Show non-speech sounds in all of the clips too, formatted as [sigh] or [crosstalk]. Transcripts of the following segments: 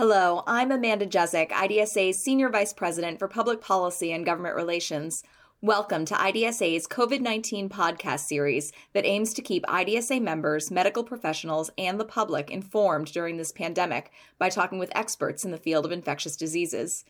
Hello, I'm Amanda Jezek, IDSA's Senior Vice President for Public Policy and Government Relations. Welcome to IDSA's COVID 19 podcast series that aims to keep IDSA members, medical professionals, and the public informed during this pandemic by talking with experts in the field of infectious diseases.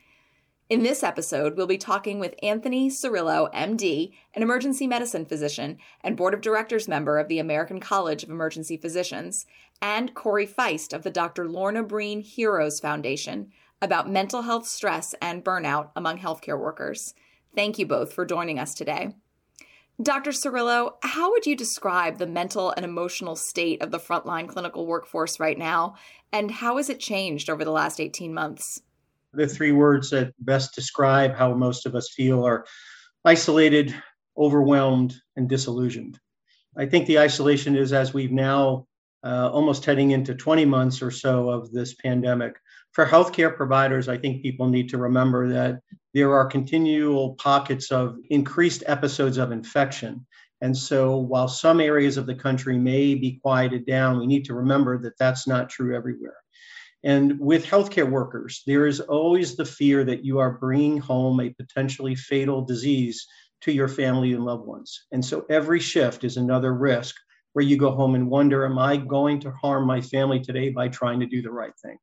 In this episode, we'll be talking with Anthony Cirillo, MD, an emergency medicine physician and board of directors member of the American College of Emergency Physicians, and Corey Feist of the Dr. Lorna Breen Heroes Foundation about mental health stress and burnout among healthcare workers. Thank you both for joining us today. Dr. Cirillo, how would you describe the mental and emotional state of the frontline clinical workforce right now, and how has it changed over the last 18 months? The three words that best describe how most of us feel are isolated, overwhelmed, and disillusioned. I think the isolation is as we've now uh, almost heading into 20 months or so of this pandemic. For healthcare providers, I think people need to remember that there are continual pockets of increased episodes of infection. And so, while some areas of the country may be quieted down, we need to remember that that's not true everywhere. And with healthcare workers, there is always the fear that you are bringing home a potentially fatal disease to your family and loved ones. And so every shift is another risk where you go home and wonder, am I going to harm my family today by trying to do the right thing?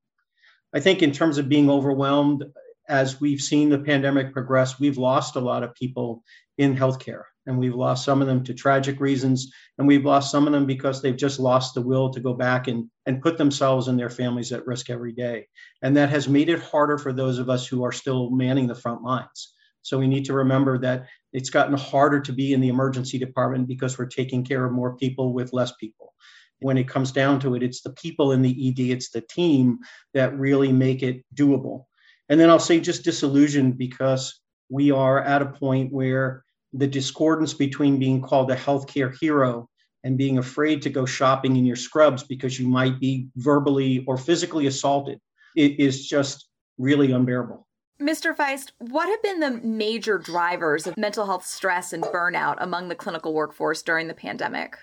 I think, in terms of being overwhelmed, as we've seen the pandemic progress, we've lost a lot of people in healthcare and we've lost some of them to tragic reasons and we've lost some of them because they've just lost the will to go back and, and put themselves and their families at risk every day. And that has made it harder for those of us who are still manning the front lines. So we need to remember that it's gotten harder to be in the emergency department because we're taking care of more people with less people. When it comes down to it it's the people in the ed it's the team that really make it doable. And then i'll say just disillusioned because we are at a point where the discordance between being called a healthcare hero and being afraid to go shopping in your scrubs because you might be verbally or physically assaulted it is just really unbearable. Mr. Feist, what have been the major drivers of mental health stress and burnout among the clinical workforce during the pandemic?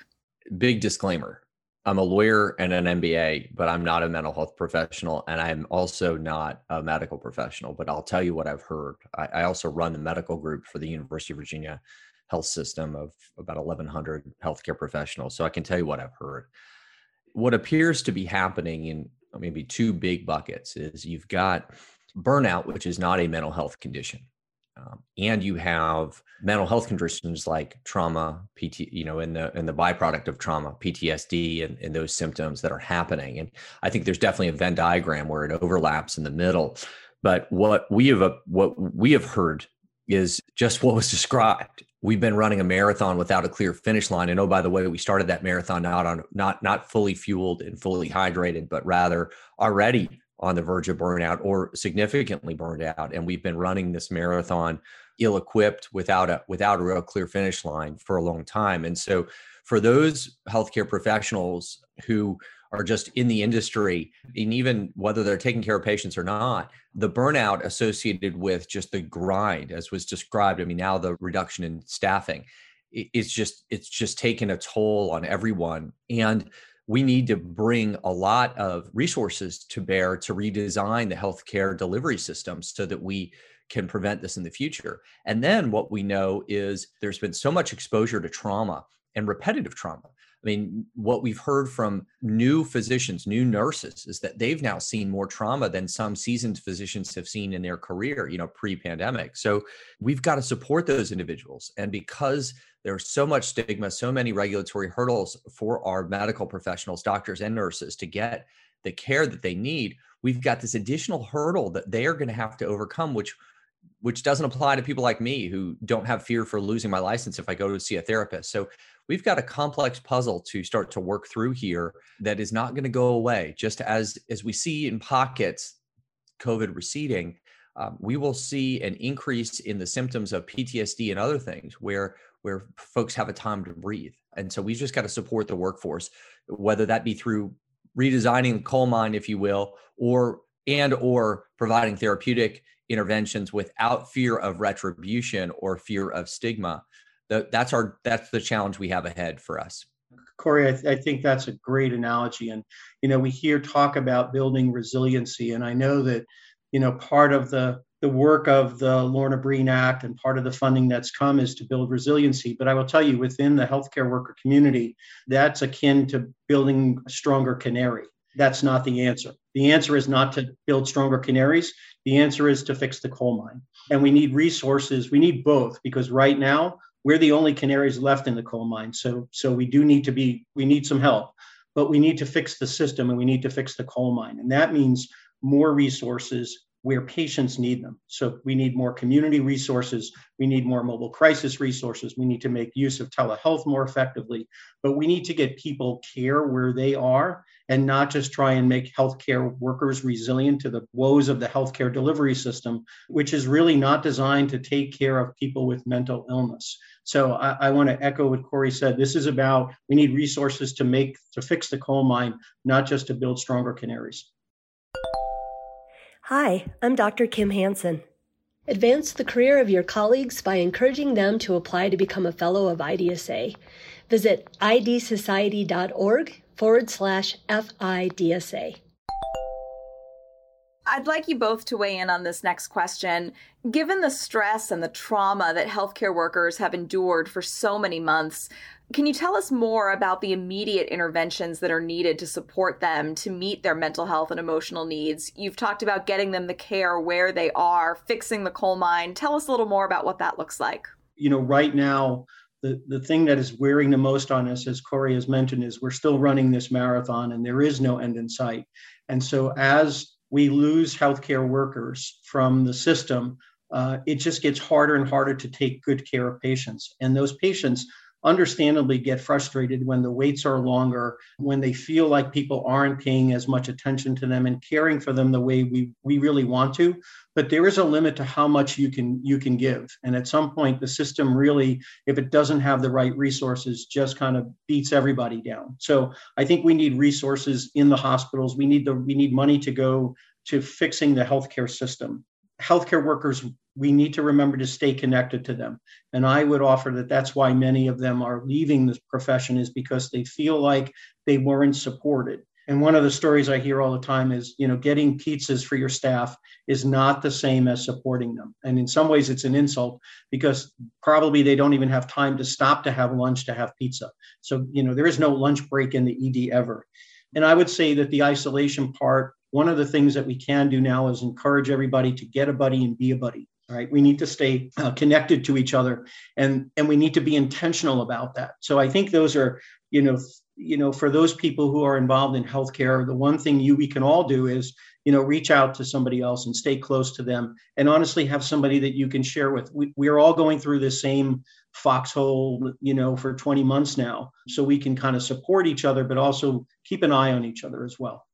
Big disclaimer I'm a lawyer and an MBA, but I'm not a mental health professional. And I'm also not a medical professional, but I'll tell you what I've heard. I, I, also run the medical group for the University of Virginia health system of about 1,100 healthcare professionals. So I can tell you what I've heard. What appears to be happening in maybe two big buckets is you've got burnout, which is not a mental health condition. Um, and you have mental health conditions like trauma, PT, you know, in the in the byproduct of trauma, PTSD, and, and those symptoms that are happening. And I think there's definitely a Venn diagram where it overlaps in the middle. But what we have uh, what we have heard is just what was [laughs] described. We've been running a marathon without a clear finish line. And oh, by the way, we started that marathon not on not not fully fueled and fully hydrated, but rather already on the verge of burnout or significantly burned out. And we've been running this marathon ill-equipped without a without a real clear finish line for a long time. And so for those healthcare professionals who are just in the industry and even whether they're taking care of patients or not the burnout associated with just the grind as was described i mean now the reduction in staffing it's just it's just taken a toll on everyone and we need to bring a lot of resources to bear to redesign the healthcare delivery system so that we can prevent this in the future. And then what we know is there's been so much exposure to trauma and repetitive trauma. I mean, what we've heard from new physicians, new nurses, is that they've now seen more trauma than some seasoned physicians have seen in their career, you know, pre pandemic. So we've got to support those individuals. And because there's so much stigma, so many regulatory hurdles for our medical professionals, doctors, and nurses to get the care that they need. We've got this additional hurdle that they are going to have to overcome, which which doesn't apply to people like me who don't have fear for losing my license if I go to see a therapist. So we've got a complex puzzle to start to work through here that is not going to go away. Just as as we see in pockets, COVID receding, um, we will see an increase in the symptoms of PTSD and other things where where folks have a time to breathe. And so we've just got to support the workforce, whether that be through redesigning the coal mine, if you will, or and or providing therapeutic interventions without fear of retribution or fear of stigma. that's our that's the challenge we have ahead for us. Corey, I, th- I, think that's a great analogy. And, you know, we hear talk about building resiliency. And I know that, you know, part of the, the work of the Lorna Breen Act and part of the funding that's come is to build resiliency. But I will tell you, within the healthcare worker community, that's akin to building a stronger canary. That's not the answer. The answer is not to build stronger canaries. The answer is to fix the coal mine. And we need resources. We need both because right now we're the only canaries left in the coal mine. So, so we do need to be, we need some help, but we need to fix the system and we need to fix the coal mine. And that means more resources where patients need them. So we need more community resources. We need more mobile crisis resources. We need to make use of telehealth more effectively. But we need to get people care where they are and not just try and make healthcare workers resilient to the woes of the healthcare delivery system, which is really not designed to take care of people with mental illness. So I, I want to echo what Corey said. This is about we need resources to make to fix the coal mine, not just to build stronger canaries. Hi, I'm Dr. Kim Hansen. Advance the career of your colleagues by encouraging them to apply to become a fellow of IDSA. Visit idsociety.org forward slash FIDSA. I'd like you both to weigh in on this next question. Given the stress and the trauma that healthcare workers have endured for so many months, can you tell us more about the immediate interventions that are needed to support them to meet their mental health and emotional needs? You've talked about getting them the care where they are, fixing the coal mine. Tell us a little more about what that looks like. You know, right now, the, the thing that is wearing the most on us, as Corey has mentioned, is we're still running this marathon and there is no end in sight. And so, as we lose healthcare workers from the system, uh, it just gets harder and harder to take good care of patients. And those patients understandably get frustrated when the waits are longer, when they feel like people aren't paying as much attention to them and caring for them the way we, we really want to. But there is a limit to how much you can you can give. And at some point, the system really, if it doesn't have the right resources, just kind of beats everybody down. So I think we need resources in the hospitals. We need the we need money to go to fixing the healthcare system healthcare workers, we need to remember to stay connected to them. And I would offer that that's why many of them are leaving this profession is because they feel like they weren't supported. And one of the stories I hear all the time is, you know, getting pizzas for your staff is not the same as supporting them. And in some ways, it's an insult because probably they don't even have time to stop to have lunch to have pizza. So, you know, there is no lunch break in the ED ever. And I would say that the isolation part one of the things that we can do now is encourage everybody to get a buddy and be a buddy right? We need to stay uh, connected to each other and and we need to be intentional about that. So i think those are you know you know for those people who are involved in healthcare the one thing you we can all do is you know reach out to somebody else and stay close to them and honestly have somebody that you can share with. We, we're all going through the same foxhole you know for 20 months now so we can kind of support each other but also keep an eye on each other as well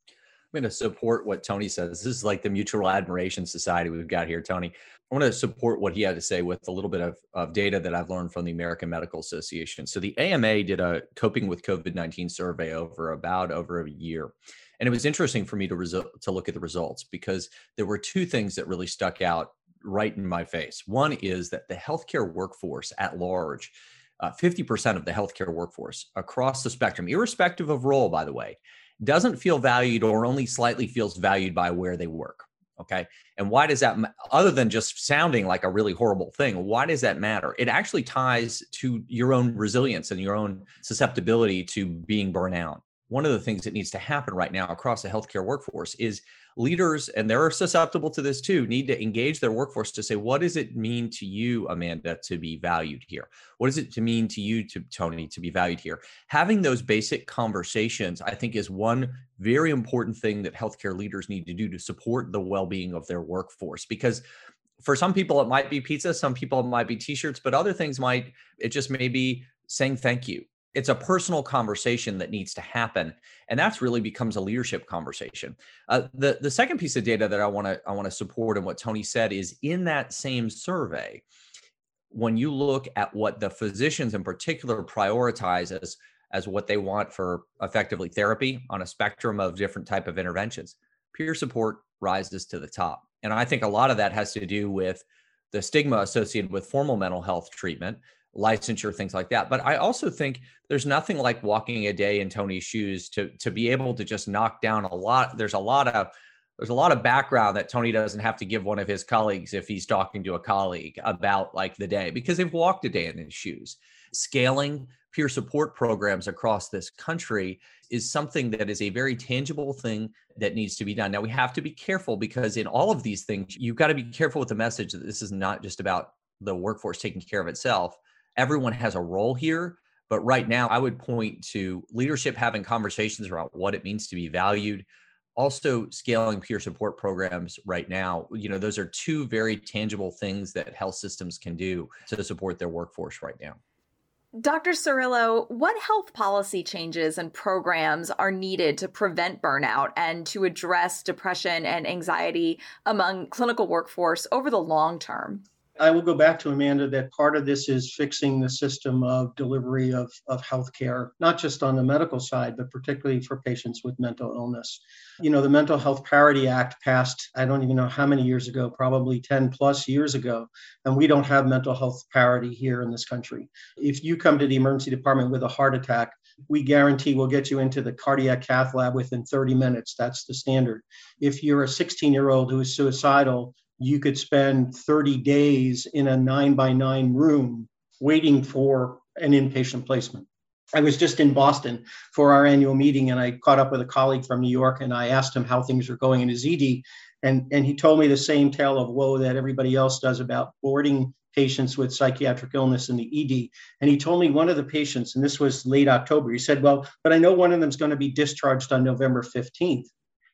I'm going to support what Tony says. This is like the mutual admiration society we've got here, Tony. I want to support what he had to say with a little bit of, of data that I've learned from the American Medical Association. So the AMA did a coping with COVID-19 survey over about over a year. And it was interesting for me to resu- to look at the results because there were two things that really stuck out right in my face. One is that the healthcare workforce at large, uh, 50% of the healthcare workforce across the spectrum, irrespective of role, by the way, doesn't feel valued or only slightly feels valued by where they work. Okay. And why does that, other than just sounding like a really horrible thing, why does that matter? It actually ties to your own resilience and your own susceptibility to being burnout. One of the things that needs to happen right now across the healthcare workforce is leaders, and they're susceptible to this too, need to engage their workforce to say, what does it mean to you, Amanda, to be valued here? What does it mean to you, to Tony, to be valued here? Having those basic conversations, I think, is one very important thing that healthcare leaders need to do to support the well-being of their workforce because for some people it might be pizza some people it might be t-shirts but other things might it just may be saying thank you it's a personal conversation that needs to happen and that's really becomes a leadership conversation. Uh, the the second piece of data that i want to i want to support and what tony said is in that same survey when you look at what the physicians in particular prioritize as as what they want for effectively therapy on a spectrum of different type of interventions peer support rises to the top. And i think a lot of that has to do with the stigma associated with formal mental health treatment licensure, things like that. But I also think there's nothing like walking a day in Tony's shoes to to be able to just knock down a lot. There's a lot of there's a lot of background that Tony doesn't have to give one of his colleagues if he's talking to a colleague about like the day because they've walked a day in his shoes. Scaling peer support programs across this country is something that is a very tangible thing that needs to be done. Now we have to be careful because in all of these things, you've got to be careful with the message that this is not just about the workforce taking care of itself. Everyone has a role here. But right now, I would point to leadership having conversations about what it means to be valued, also scaling peer support programs right now you know those are two very tangible things that health systems can do to support their workforce right now Dr. Cirillo, what health policy changes and programs are needed to prevent burnout and to address depression and anxiety among clinical workforce over the long term? I will go back to Amanda that part of this is fixing the system of delivery of, of healthcare, not just on the medical side, but particularly for patients with mental illness. You know, the Mental Health Parity Act passed, I don't even know how many years ago, probably 10 plus years ago, and we don't have mental health parity here in this country. If you come to the emergency department with a heart attack, we guarantee we'll get you into the cardiac cath lab within 30 minutes. That's the standard. If you're a 16 year old who is suicidal, you could spend 30 days in a nine by nine room waiting for an inpatient placement. I was just in Boston for our annual meeting and I caught up with a colleague from New York and I asked him how things were going in his ED. And, and he told me the same tale of woe that everybody else does about boarding patients with psychiatric illness in the ED. And he told me one of the patients, and this was late October, he said, Well, but I know one of them's going to be discharged on November 15th.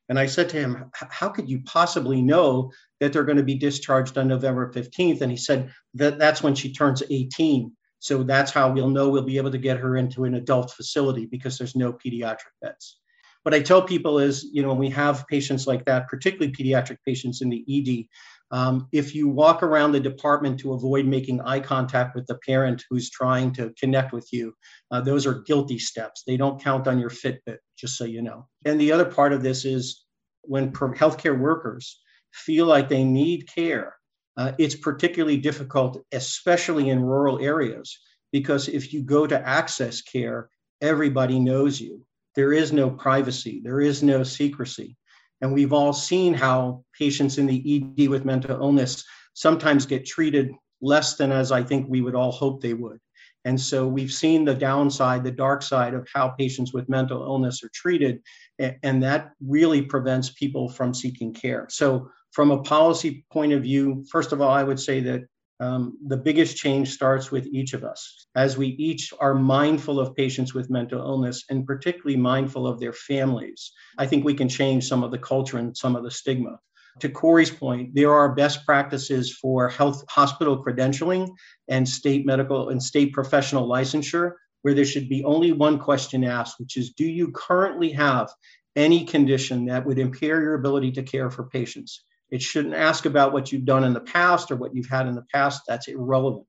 And I said to him, How could you possibly know that they're going to be discharged on November 15th? And he said that that's when she turns 18. So that's how we'll know we'll be able to get her into an adult facility because there's no pediatric beds. What I tell people is, you know, when we have patients like that, particularly pediatric patients in the ED, um, if you walk around the department to avoid making eye contact with the parent who's trying to connect with you, uh, those are guilty steps. They don't count on your Fitbit, just so you know. And the other part of this is when healthcare workers feel like they need care, uh, it's particularly difficult, especially in rural areas, because if you go to access care, everybody knows you. There is no privacy, there is no secrecy. And we've all seen how patients in the ED with mental illness sometimes get treated less than as I think we would all hope they would. And so we've seen the downside, the dark side of how patients with mental illness are treated. And that really prevents people from seeking care. So, from a policy point of view, first of all, I would say that um, the biggest change starts with each of us as we each are mindful of patients with mental illness and particularly mindful of their families. I think we can change some of the culture and some of the stigma. To Corey's point, there are best practices for health hospital credentialing and state medical and state professional licensure, where there should be only one question asked, which is Do you currently have any condition that would impair your ability to care for patients? It shouldn't ask about what you've done in the past or what you've had in the past. That's irrelevant.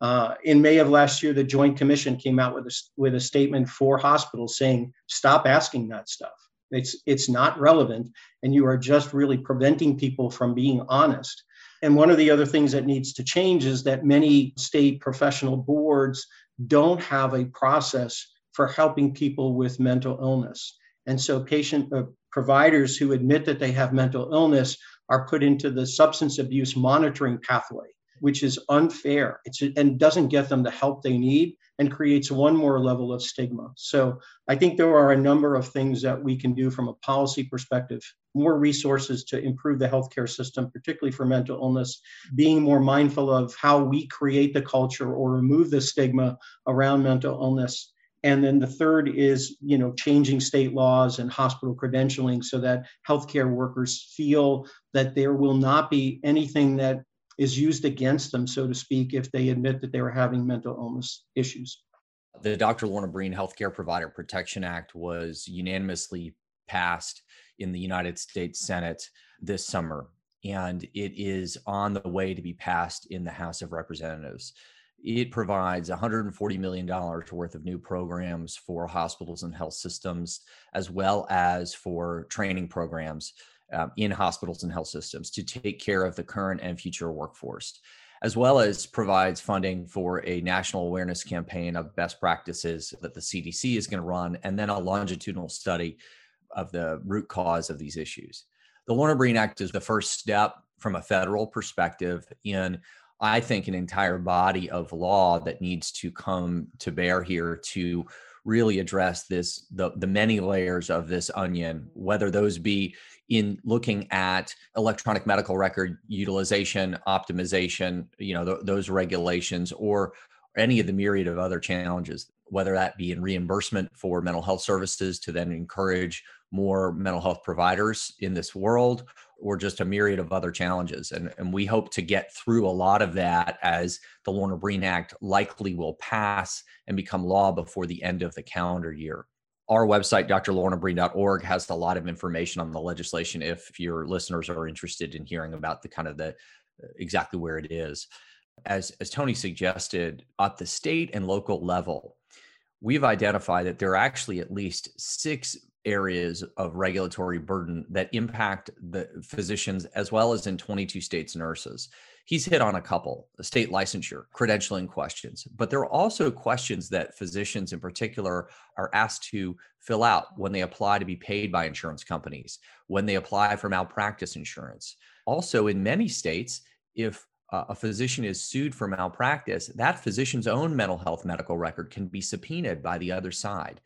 Uh, in May of last year, the Joint Commission came out with a, with a statement for hospitals saying, stop asking that stuff. It's, it's not relevant, and you are just really preventing people from being honest. And one of the other things that needs to change is that many state professional boards don't have a process for helping people with mental illness. And so, patient uh, providers who admit that they have mental illness are put into the substance abuse monitoring pathway, which is unfair it's, and doesn't get them the help they need and creates one more level of stigma. So I think there are a number of things that we can do from a policy perspective, more resources to improve the healthcare system, particularly for mental illness, being more mindful of how we create the culture or remove the stigma around mental illness and then the third is, you know, changing state laws and hospital credentialing so that healthcare workers feel that there will not be anything that is used against them, so to speak, if they admit that they were having mental illness issues. The Dr. Lorna Breen Healthcare Provider Protection Act was unanimously passed in the United States Senate this summer, and it is on the way to be passed in the House of Representatives it provides $140 million worth of new programs for hospitals and health systems, as well as for training programs um, in hospitals and health systems to take care of the current and future workforce. as well as provides funding for a national awareness campaign of best practices that the CDC is going to run, and then a longitudinal study of the root cause of these issues. The Lorna Breen Act is the first step from a federal perspective in, I think, an entire body of law that needs to come to bear here to really address this the, the many layers of this onion whether those be in looking at electronic medical record utilization optimization you know th- those regulations or any of the myriad of other challenges whether that be in reimbursement for mental health services to then encourage more mental health providers in this world or just a myriad of other challenges. And, and we hope to get through a lot of that as the Lorna Breen Act likely will pass and become law before the end of the calendar year. Our website, drlornabreen.org, has a lot of information on the legislation if your listeners are interested in hearing about the kind of the uh, exactly where it is. As, as Tony suggested, at the state and local level, we've identified that there are actually at least six areas of regulatory burden that impact the physicians as well as in 22 states nurses. He's hit on a couple state licensure credentialing questions but there are also questions that physicians in particular are asked to fill out when they apply to be paid by insurance companies when they apply for malpractice insurance. Also in many states if a physician is sued for malpractice that physician's own mental health medical record can be subpoenaed by the other side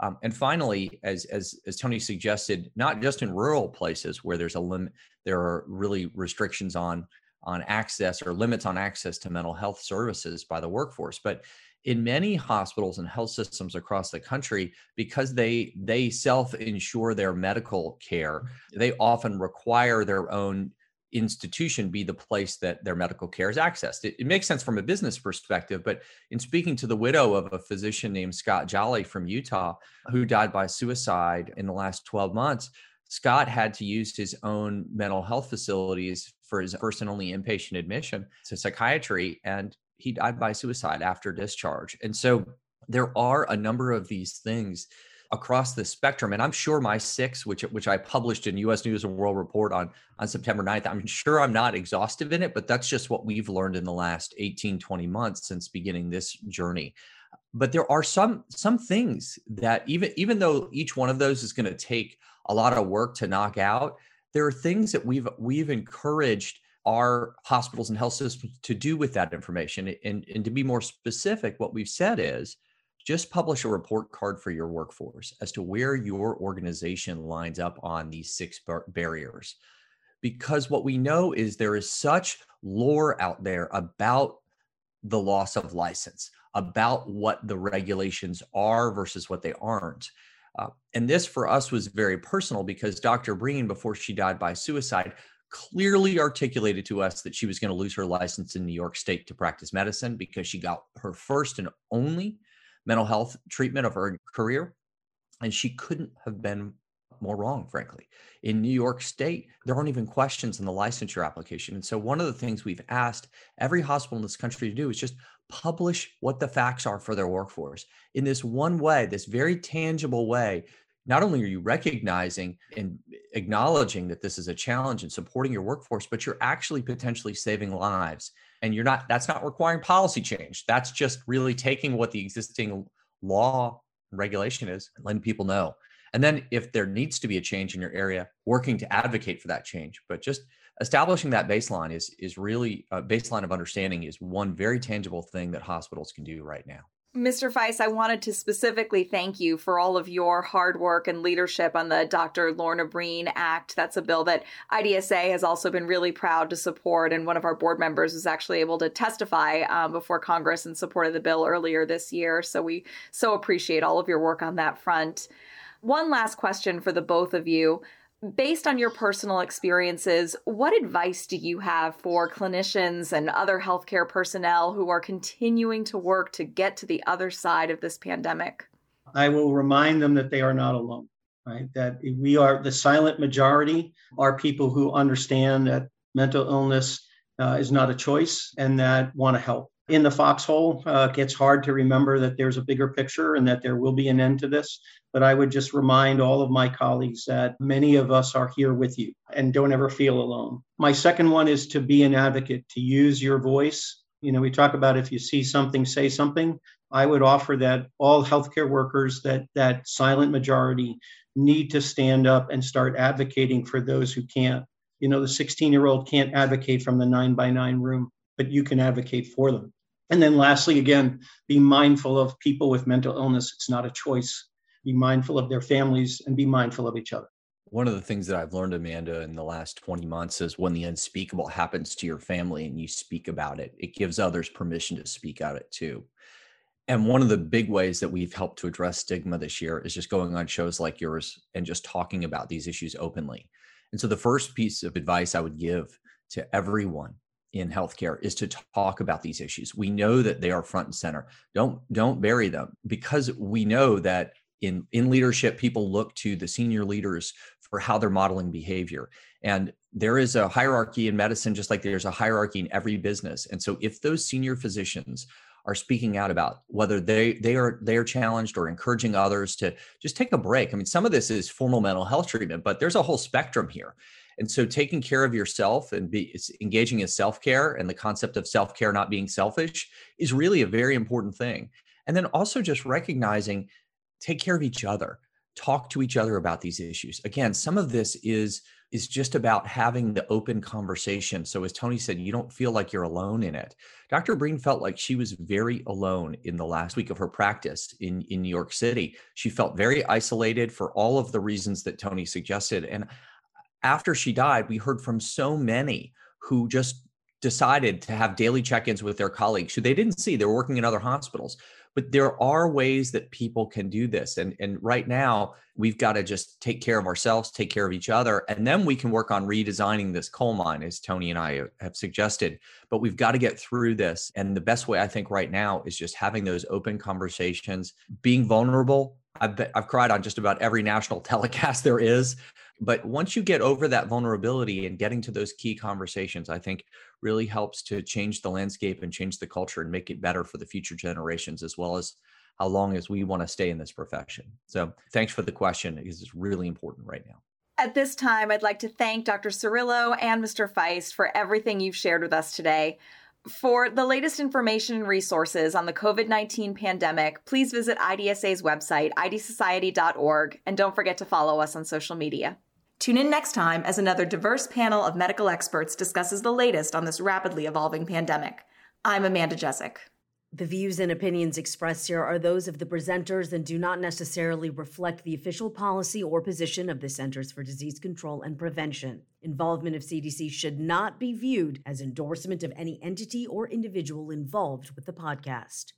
um, and finally, as, as, as Tony suggested, not just in rural places where there's a limit, there are really restrictions on on access or limits on access to mental health services by the workforce, but in many hospitals and health systems across the country, because they they self insure their medical care, they often require their own institution be the place that their medical care is accessed. It, it, makes sense from a business perspective, but in speaking to the widow of a physician named Scott Jolly from Utah, who died by suicide in the last 12 months, Scott had to use his own mental health facilities for his first and only inpatient admission to psychiatry, and he died by suicide after discharge. And so there are a number of these things across the spectrum. And I'm sure my six, which which I published in U.S. News and World Report on on September 9th, I'm sure I'm not exhaustive in it, but that's just what we've learned in the last 18, 20 months since beginning this journey. But there are some some things that even even though each one of those is going to take a lot of work to knock out, there are things that we've we've encouraged our hospitals and health systems to do with that information. And, and to be more specific, what we've said is just publish a report card for your workforce as to where your organization lines up on these six bar- barriers. Because what we know is there is such lore out there about the loss of license, about what the regulations are versus what they aren't. Uh, and this for us was very personal because Dr. Breen, before she died by suicide, clearly articulated to us that she was going to lose her license in New York State to practice medicine because she got her first and only mental health treatment of her career. And she couldn't have been more wrong, frankly. In New York State, there aren't even questions in the licensure application. And so, one of the things we've asked every hospital in this country to do is just publish what the facts are for their workforce in this one way, this very tangible way. Not only are you recognizing and acknowledging that this is a challenge and supporting your workforce, but you're actually potentially saving lives and you're not that's not requiring policy change. That's just really taking what the existing law regulation is and letting people know. And then if there needs to be a change in your area working to advocate for that change but just establishing that baseline is is really a baseline of understanding is one very tangible thing that hospitals can do right now Mr. Feist, I wanted to specifically thank you for all of your hard work and leadership on the Dr. Lorna Breen Act. That's a bill that IDSA has also been really proud to support, and one of our board members was actually able to testify um, before Congress in support of the bill earlier this year. So we so appreciate all of your work on that front. One last question for the both of you based on your personal experiences, what advice do you have for clinicians and other healthcare personnel who are continuing to work to get to the other side of this pandemic? I will remind them that they are not alone, right? That we are the silent majority are people who understand that mental illness uh, is not a choice and that want to help. In the foxhole. Uh, it gets hard to remember that there's a bigger picture and that there will be an end to this. But I would just remind all of my colleagues that many of us are here with you and don't ever feel alone. My second one is to be an advocate, to use your voice. You know, we talk about if you see something, say something. I would offer that all healthcare workers, that that silent majority, need to stand up and start advocating for those who can't. You know, the 16 year old can't advocate from the nine by nine room, but you can advocate for them. And then lastly, again, be mindful of people with mental illness. It's not a choice. Be mindful of their families and be mindful of each other. One of the things that I've learned, Amanda, in the last 20 months is when the unspeakable happens to your family and you speak about it, it gives others permission to speak out it too. And one of the big ways that we've helped to address stigma this year is just going on shows like yours and just talking about these issues openly. And so the first piece of advice I would give to everyone in healthcare is to talk about these issues. We know that they are front and center. Don't don't bury them because we know that in in leadership people look to the senior leaders for how they're modeling behavior. And there is a hierarchy in medicine just like there's a hierarchy in every business. And so if those senior physicians are speaking out about whether they they are they are challenged or encouraging others to just take a break. I mean, some of this is formal mental health treatment, but there's a whole spectrum here. And so taking care of yourself and be engaging in self-care and the concept of self-care not being selfish is really a very important thing. And then also just recognizing take care of each other. Talk to each other about these issues. Again, some of this is is just about having the open conversation. So as Tony said, you don't feel like you're alone in it. Dr. Breen felt like she was very alone in the last week of her practice in, in New York City. She felt very isolated for all of the reasons that Tony suggested. And after she died, we heard from so many who just decided to have daily check-ins with their colleagues who they didn't see. They were working in other hospitals. But there are ways that people can do this. And, and right now, we've got to just take care of ourselves, take care of each other, and then we can work on redesigning this coal mine, as Tony and I have suggested. But we've got to get through this. And the best way I think right now is just having those open conversations, being vulnerable. I've, I've cried on just about every national [laughs] telecast there is but once you get over that vulnerability and getting to those key conversations, I think really helps to change the landscape and change the culture and make it better for the future generations, as well as how long as we want to stay in this profession. So thanks for the question. because It's really important right now. At this time, I'd like to thank Dr. Cirillo and Mr. Feist for everything you've shared with us today. For the latest information and resources on the COVID 19 pandemic, please visit IDSA's website, idsociety.org, and don't forget to follow us on social media. Tune in next time as another diverse panel of medical experts discusses the latest on this rapidly evolving pandemic. I'm Amanda Jezek. The views and opinions expressed here are those of the presenters and do not necessarily reflect the official policy or position of the Centers for Disease Control and Prevention. Involvement of CDC should not be viewed as endorsement of any entity or individual involved with the podcast.